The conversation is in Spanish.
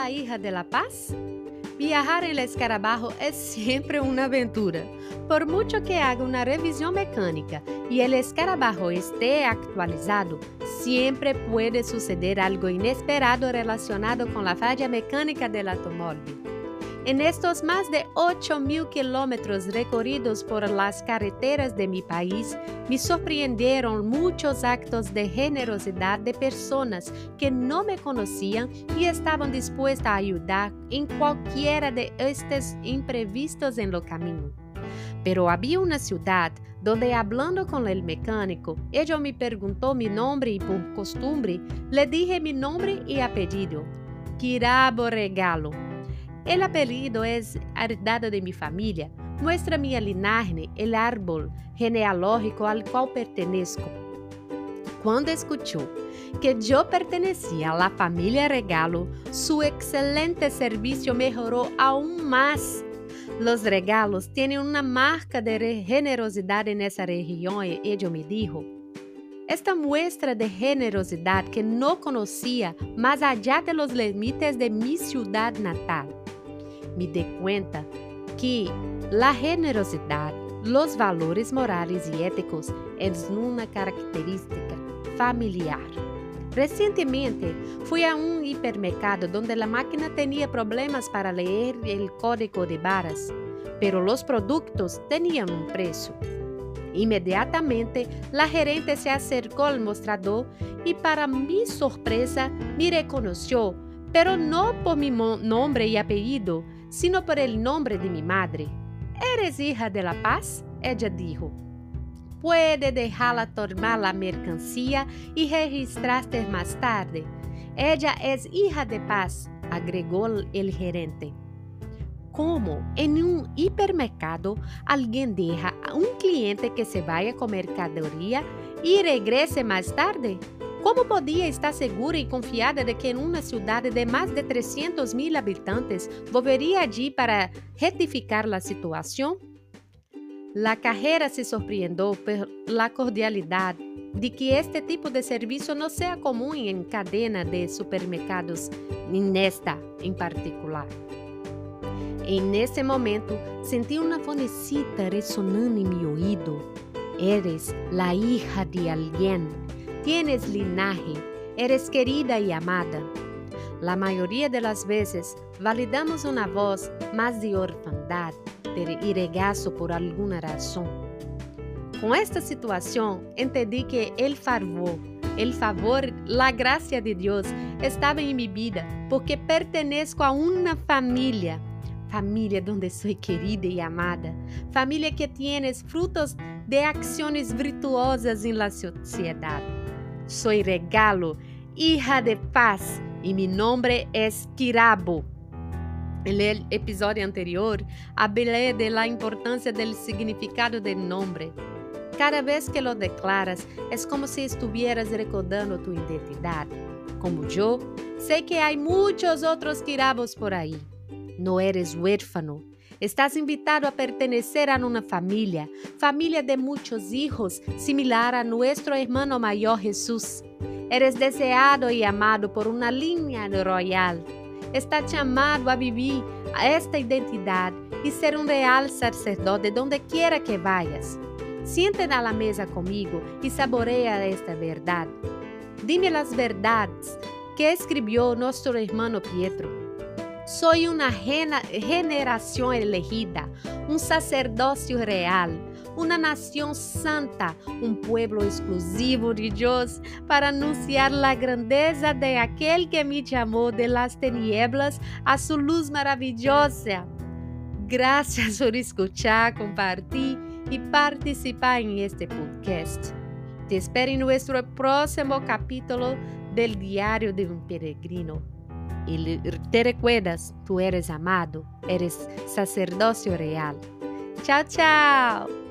la hija de la paz? Viajar el escarabajo es siempre una aventura. Por mucho que haga una revisión mecánica y el escarabajo esté actualizado, siempre puede suceder algo inesperado relacionado con la falla mecánica del automóvil. En estos más de 8.000 kilómetros recorridos por las carreteras de mi país, me sorprendieron muchos actos de generosidad de personas que no me conocían y estaban dispuestas a ayudar en cualquiera de estos imprevistos en lo camino. Pero había una ciudad donde hablando con el mecánico, ella me preguntó mi nombre y por costumbre le dije mi nombre y apellido, Kirabo Regalo el apellido es heredado de mi familia, muestra mi linaje, el árbol genealógico al cual pertenezco. Cuando escuchó que yo pertenecía a la familia Regalo, su excelente servicio mejoró aún más. Los regalos tienen una marca de generosidad en esa región, ella me dijo. Esta muestra de generosidad que no conocía más allá de los límites de mi ciudad natal me dei cuenta que la generosidad, los valores morales y éticos es una característica familiar. Recientemente fui a un hipermercado donde la máquina tenía problemas para leer el código de barras, pero los productos tenían un precio. Inmediatamente, la gerente se acercó al mostrador y para mi sorpresa me reconoció, pero no por mi nombre y apellido, sino por el nombre de mi madre. ¿Eres hija de la paz? Ella dijo. Puede dejarla tomar la mercancía y registrarte más tarde. Ella es hija de paz, agregó el gerente. ¿Cómo en un hipermercado alguien deja a un cliente que se vaya con mercadería y regrese más tarde? ¿Cómo podía estar segura y confiada de que en una ciudad de más de 300 mil habitantes volvería allí para rectificar la situación? La cajera se sorprendió por la cordialidad de que este tipo de servicio no sea común en cadena de supermercados, en esta en particular. En ese momento sentí una fonecita resonando en mi oído. Eres la hija de alguien Tienes linaje, eres querida y amada. La mayoría de las veces validamos una voz más de orfandad y regazo por alguna razón. Con esta situación entendí que el favor, el favor, la gracia de Dios estaba en mi vida porque pertenezco a una familia, familia donde soy querida y amada, familia que tiene frutos de acciones virtuosas en la sociedad. Soy regalo, hija de paz, y mi nombre es Kirabo. En el episodio anterior, hablé de la importancia del significado del nombre. Cada vez que lo declaras, es como si estuvieras recordando tu identidad. Como yo, sé que hay muchos otros Kirabos por ahí. No eres huérfano, Estás invitado a pertenecer a una familia, familia de muchos hijos, similar a nuestro hermano mayor Jesús. Eres deseado y amado por una línea royal. Estás llamado a vivir esta identidad y ser un real sacerdote donde quiera que vayas. Siéntate a la mesa conmigo y saborea esta verdad. Dime las verdades que escribió nuestro hermano Pietro. Soy una generación elegida, un sacerdocio real, una nación santa, un pueblo exclusivo de Dios, para anunciar la grandeza de aquel que me llamó de las tinieblas a su luz maravillosa. Gracias por escuchar, compartir y participar en este podcast. Te espero en nuestro próximo capítulo del Diario de un Peregrino. Y te recuerdas, tú eres amado, eres sacerdocio real. Chao, chao.